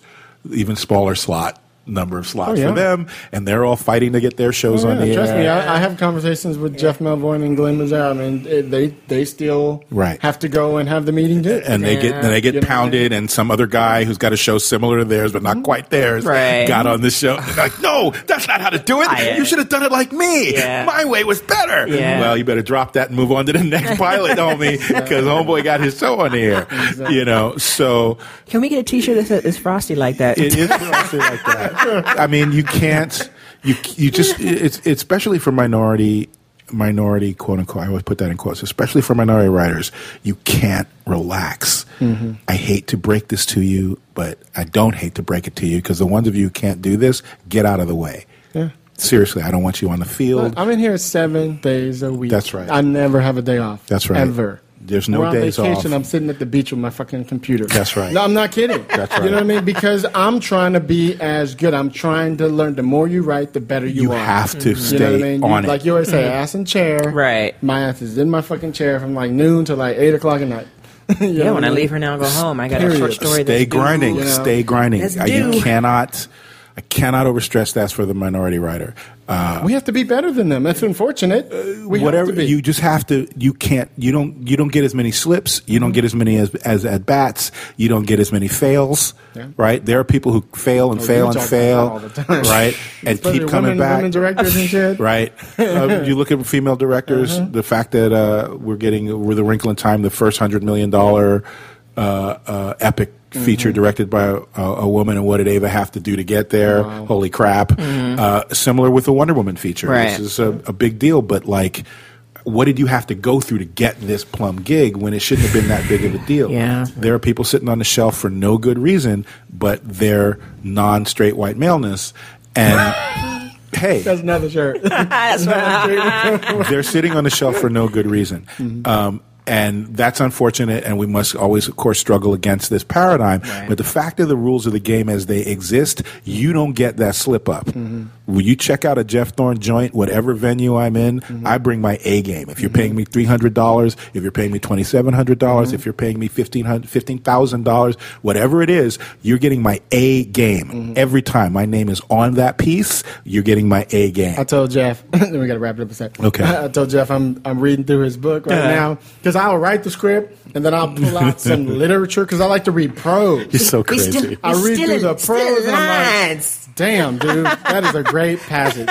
S3: even smaller slot number of slots
S2: Oh, yeah.
S3: for them, and they're all fighting to get their shows
S2: Oh,
S3: on
S2: yeah,
S3: the
S2: trust
S3: air.
S2: me, I, I have conversations with Jeff Melvoin and Glen Mazzara. I mean, it, they they still
S3: Right.
S2: have to go and have the meeting too.
S3: and they get and they get
S2: You know what I mean?
S3: pounded, and some other guy who's got a show similar to theirs but not mm-hmm. quite theirs
S4: Right.
S3: got on this show. Like, no, that's not how to do it.
S4: I-
S3: you should have done it like me.
S4: Yeah.
S3: My way was better.
S4: Yeah.
S3: Well, you better drop that and move on to the <laughs> next <laughs> pilot, homie, because homeboy got his show on the air. You know, so
S4: Can we get a T-shirt that says "It's frosty like that"?
S3: it is frosty like that. <laughs> I mean, you can't. You you just it's it's especially for minority minority quote unquote. I always put that in quotes. Especially for minority writers, you can't relax. Mm-hmm. I hate to break this to you, but I don't hate to break it to you because the ones of you who can't do this, get out of the way.
S2: Yeah.
S3: Seriously, I don't want you on the field.
S2: I'm in here seven days a week.
S3: That's right.
S2: I never have a day off.
S3: That's right.
S2: Ever.
S3: There's no
S2: We're on
S3: days
S2: vacation.
S3: off.
S2: I'm sitting at the beach with my fucking computer.
S3: That's right.
S2: No, I'm not kidding.
S3: That's right.
S2: You know what I mean? Because I'm trying to be as good. I'm trying to learn. The more you write, the better you,
S3: you
S2: are.
S3: You have to
S2: You
S3: stay
S2: know what I mean? You-
S3: on it.
S2: Like you always say, ass in chair.
S4: Right.
S2: My ass is in my fucking chair from like noon to like eight o'clock at night. <laughs>
S4: Yeah,
S2: know
S4: when I leave her now and go home, I got a
S2: Period.
S4: short story.
S3: stay
S4: that's due.
S3: grinding
S2: you know.
S3: stay grinding
S4: That's
S3: Uh, you cannot i cannot overstress that for the minority writer uh,
S2: We have to be better than them. That's unfortunate. we
S3: whatever
S2: have to be.
S3: you just have to you can't you don't you don't get as many slips you don't get as many as as at bats you don't get as many fails
S2: Yeah.
S3: right there are people who fail and
S2: Oh,
S3: fail and fail
S2: all the time.
S3: right <laughs> and keep coming
S2: women,
S3: back
S2: Women directors and shit. <laughs>
S3: right uh, you look at female directors
S2: Uh-huh.
S3: the fact that uh, we're getting we're the wrinkle in time the first hundred million dollar uh, uh, epic
S2: Mm-hmm.
S3: feature directed by a, a woman and what did ava have to do to get there holy crap uh, similar with the wonder woman feature
S4: Right.
S3: this is a, a big deal but like what did you have to go through to get this plum gig when it shouldn't have been that big of a deal
S4: Yeah.
S3: there are people sitting on the shelf for no good reason but their non-straight white maleness and <laughs> hey
S2: That's another shirt. <laughs> <laughs>
S4: That's right.
S3: they're sitting on the shelf for no good reason. Um, and that's unfortunate. And we must always, of course, struggle against this paradigm.
S4: Right.
S3: But the fact of the rules of the game as they exist, you don't get that slip up. Mm-hmm. When you check out a Jeff Thorne joint, whatever venue I'm in, mm-hmm. I bring my A game. If you're mm-hmm. paying me three hundred dollars, if you're paying me twenty seven hundred dollars, mm-hmm. if you're paying me fifteen hundred, fifteen thousand dollars, whatever it is, you're getting my A game every time. My name is on that piece. You're getting my A game.
S2: I told Jeff. then we got to wrap it up a sec.
S3: Okay. <laughs>
S2: I told Jeff I'm I'm reading through his book right now because I'll write the script and then I'll pull out some <laughs> literature because I like to read prose.
S3: You're so crazy.
S2: I read through the prose and I'm like, damn, dude, that is a <laughs> great passage.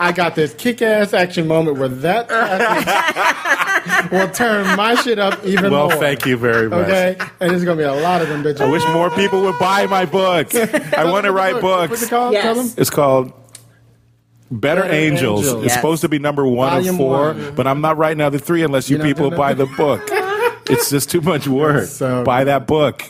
S2: I got this kick-ass action moment where that passage will turn my shit up even
S3: well,
S2: more.
S3: Well, thank you very much.
S2: Okay, and there's gonna be a lot of them bitches.
S3: I wish more people would buy my book. <laughs> I want to write books.
S2: What's
S3: books.
S2: it called?
S4: Yes.
S2: Tell them.
S3: It's called Better,
S2: Better
S3: Angels.
S2: Angels.
S3: It's
S4: Yes.
S3: supposed to be number one
S2: Volume
S3: of four,
S2: one.
S3: but I'm not writing other three unless you
S2: You're not
S3: people buy the book. <laughs> it's just too much work.
S2: So
S3: buy that book.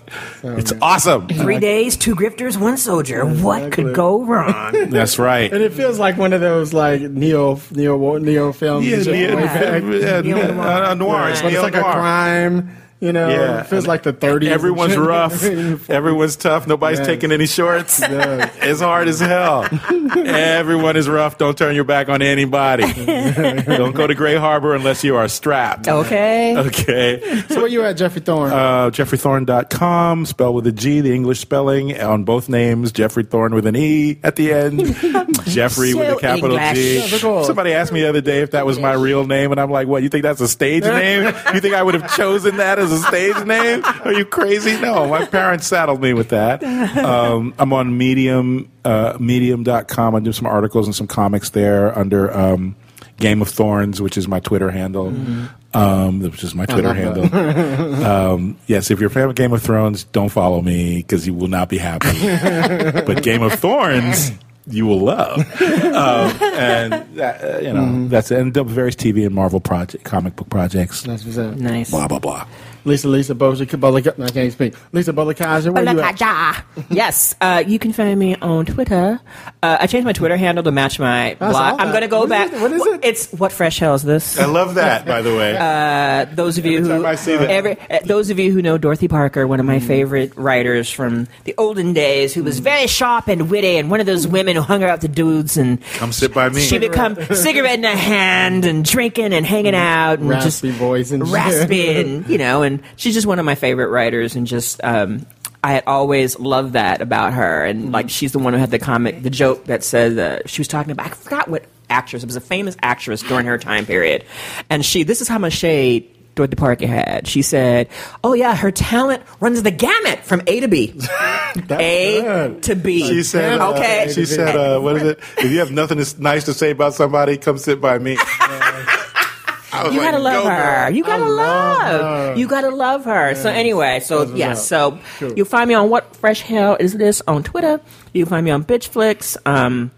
S3: it's
S2: good.
S3: awesome.
S4: Three days, two grifters, one soldier. What could go wrong? <laughs>
S3: That's right.
S2: And it feels like one of those like neo neo neo films.
S3: Yeah,
S2: and shit
S3: yeah,
S2: way back.
S3: yeah,
S4: Neo
S3: yeah, uh, noir. It's
S2: But it's
S3: neo
S2: like a crime. You know,
S3: Yeah.
S2: it feels like the 30s.
S3: Everyone's rough. <laughs> <laughs> Everyone's tough. Nobody's
S2: Yes.
S3: taking any shorts. <laughs>
S2: Yes.
S3: It's hard as hell. Everyone is rough. Don't turn your back on anybody. Don't go to Gray Harbor unless you are strapped.
S4: Okay.
S3: Okay.
S2: so where you at, Geoffrey Thorne?
S3: Uh, GeoffreyThorne.com, spell with a G, the English spelling on both names. Geoffrey Thorne with an E at the end. Geoffrey with a capital
S4: English.
S3: G.
S2: Yeah, cool.
S3: Somebody asked me the other day if that was my real name, and I'm like, what, you think that's a stage name? You think I would have chosen that as a stage name? Are you crazy? No, my parents saddled me with that. Um, I'm on Medium, uh, Medium.com. I do some articles and some comics there under um, Game of Thorns, which is my Twitter handle. Um, which is my Twitter handle. Um, yes, if you're a fan of Game of Thrones, don't follow me because you will not be happy. <laughs> but Game of Thorns, you will love. Um, and that, uh, you know
S2: Mm-hmm.
S3: that's it. and various TV and Marvel project, comic book projects.
S2: That's.
S4: Nice.
S3: Blah blah blah.
S2: Lisa, Lisa Bozic, Bolika, I can't speak. Lisa Bolekaja, where you at?
S4: yes, uh, you can find me on Twitter. Uh, I changed my Twitter handle to match my
S2: I
S4: blog. I'm going to go
S2: What is
S4: back.
S2: it? What is it?
S4: It's what fresh hell is this?
S3: I love that, by the way. <laughs>
S4: Uh, those of you
S3: Every
S4: who
S3: time I see that.
S4: every, uh, those of you who know Dorothy Parker, one of my favorite writers from the olden days, who was very sharp and witty, and one of those women who hung out with the dudes and
S3: Come sit by me.
S4: she become <laughs> cigarette in a hand and drinking and hanging out and just
S2: Raspy voice and
S4: raspy and you know, and she's just one of my favorite writers and just um I had always loved that about her, and like she's the one who had the comic, the joke that said uh, she was talking about. I forgot what actress. It was a famous actress during her time period, and she. This is how much shade Dorothy Parker had. She said, "Oh yeah, her talent runs the gamut from A to B, <laughs> A
S2: good.
S4: to B."
S3: She said, uh,
S4: "Okay."
S3: She said, uh, "What is it? If you have nothing nice to say about somebody, come sit by me." <laughs> I was
S4: You
S3: like,
S4: gotta love
S3: "Go,
S4: her.
S3: girl."
S4: You gotta
S2: I love
S4: love.
S2: her.
S4: You gotta love her. So anyway, so
S2: That's what's
S4: yeah, so
S2: Cool.
S4: you'll find me on what fresh hell is this on Twitter. You can find me on Bitch Flicks. Um,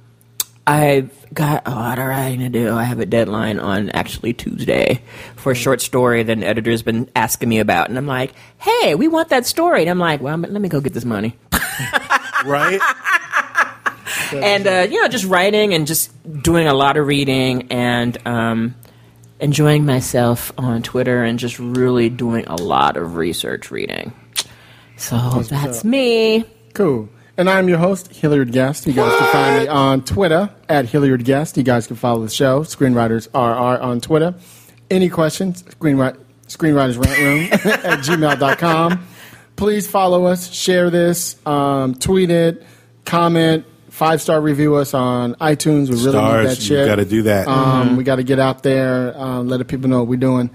S4: I've got a lot of writing to do. I have a deadline on actually Tuesday for a short story that an editor's been asking me about, and I'm like, "Hey, we want that story." And I'm like, "Well, let me go get this money." <laughs>
S3: right?
S4: and uh, you know, just writing and just doing a lot of reading and um, enjoying myself on Twitter and just really doing a lot of research reading. So that's me.
S2: Cool. And I'm your host, Hilliard Guest. You guys can find me on Twitter at Hilliard Guest. You guys can follow the show, Screenwriters RR on Twitter. Any questions, screenwrite, Screenwriters Rant Room <laughs> at gmail.com. Please follow us, share this, um, tweet it, comment, five star review us on iTunes. We really
S3: Stars,
S2: need that
S3: you
S2: shit.
S3: gotta do that.
S2: Um, We got to get out there, um, let the people know what we're doing.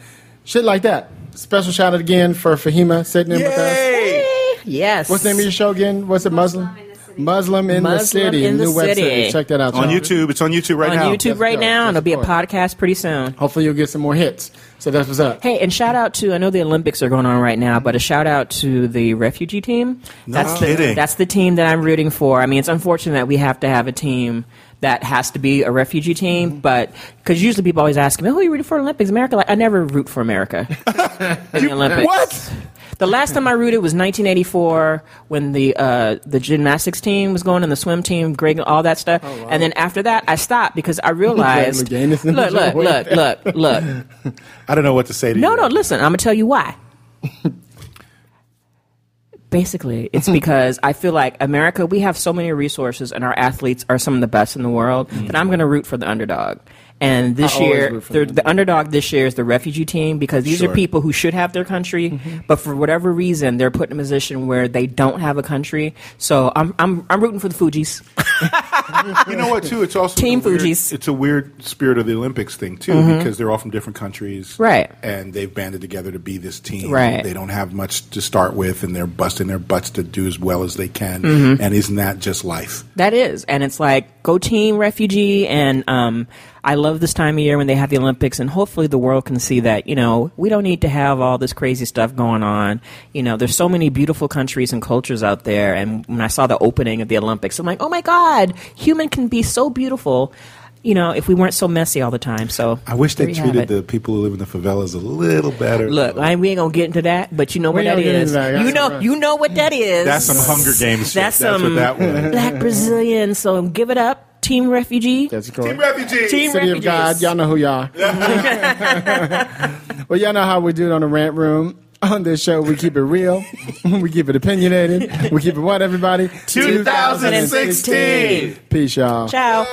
S2: Shit like that. Special shout out again for Fahima sitting in with us.
S3: Yay!
S4: Yes.
S2: What's the name of your show again? What's it? Muslim? Muslim in the City.
S4: in the
S2: New
S4: City.
S2: website. Check that out.
S3: On
S2: y'all.
S3: YouTube, it's on YouTube right
S4: on
S3: now.
S4: On
S2: YouTube
S4: right
S2: of
S4: now, and there'll be a
S2: Yes, of course.
S4: podcast pretty soon.
S2: Hopefully you'll get some more hits. So that's what's up.
S4: Hey, and shout out to I know the Olympics are going on right now, but a shout out to the refugee team.
S3: No
S4: that's
S3: kidding.
S4: The, that's the team that I'm rooting for. I mean, it's unfortunate that we have to have a team that has to be a refugee team, mm-hmm. but because usually people always ask me, "Who are you rooting for Olympics?" America, like I never root for America <laughs> in the Olympics.
S3: What?
S4: The last time I rooted was 1984 when the uh, the gymnastics team was going and the swim team, Greg, all that stuff. And then after that, I stopped because I realized. <laughs> Look, look, look, look, <laughs> look.
S3: I don't know what to say to
S4: No,
S3: you.
S4: no, listen, I'm going to tell you why. <laughs> Basically, it's because I feel like America, we have so many resources and our athletes are some of the best in the world that I'm going to root for the underdog. And this
S2: I
S4: year, the,
S2: the
S4: the underdog this year is the refugee team because these
S3: Sure.
S4: are people who should have their country,
S2: Mm-hmm.
S4: but for whatever reason, they're put in a position where they don't have a country. So I'm, I'm, I'm rooting for the Fugees. <laughs>
S3: You know what? Too, it's also
S4: Team
S3: a weird-
S4: Fugees.
S3: It's a weird spirit of the Olympics thing too, because they're all from different countries,
S4: Mm-hmm. Right.
S3: And they've banded together to be this team.
S4: Right.
S3: They don't have much to start with, and they're busting their butts to do as well as they can.
S4: Mm-hmm.
S3: And isn't that just life?
S4: That is, and it's like go team refugee, and um, I love this time of year when they have the Olympics, and hopefully the world can see that you know we don't need to have all this crazy stuff going on. You know, there's so many beautiful countries and cultures out there, and when I saw the opening of the Olympics, I'm like, oh my god, human can be so beautiful. You know, if we weren't so messy all the time. So
S3: I wish they
S4: there you have
S3: treated the people who live in the favelas a little better.
S4: Look, I, we ain't gonna get into that, but you know what
S2: We
S4: that
S2: ain't gonna get
S4: is.
S2: into that.
S4: You
S2: That's
S4: know,
S2: right.
S4: you know what that is.
S3: that's some Hunger Games. shit.
S4: That's
S3: That's,
S4: some
S3: what that was.
S4: Black Brazilian. So give it up, Team Refugee.
S2: That's
S3: Team Refugee.
S4: Team
S2: City of. God, y'all know who y'all <laughs> <laughs> well, y'all know how we do it on the rant room. On this show, we keep it real, <laughs> we keep it opinionated, we keep it what, everybody?
S3: 2016.
S2: Peace, y'all.
S4: Ciao.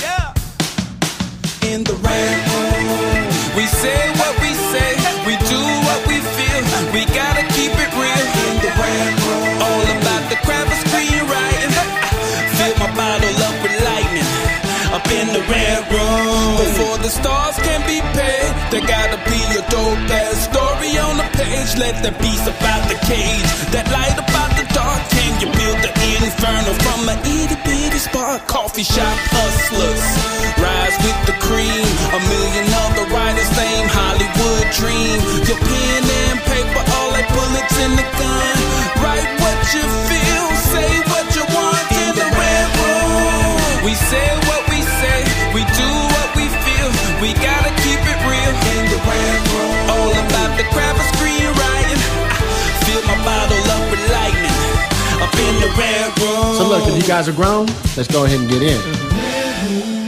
S1: Yeah. In the rant room, we say what we say, we do what we feel. We gotta Room, before the stars can be paid, there gotta be a dope ass story on the page. Let the beast about the cage, that light about the dark. Can you build the inferno from an itty bitty spark? Coffee shop hustlers, rise with the cream. A million other writers, same Hollywood dream. Your pen and paper, all like bullets in the gun. Write what you feel, say what you want in the red room. We say what we we do what we feel. We gotta keep it real in the red room. All about the craft of screenwriting. I fill my bottle up with lightning. Up in the red room.
S2: So, look, if you guys are grown, let's go ahead and get in. Mm-hmm.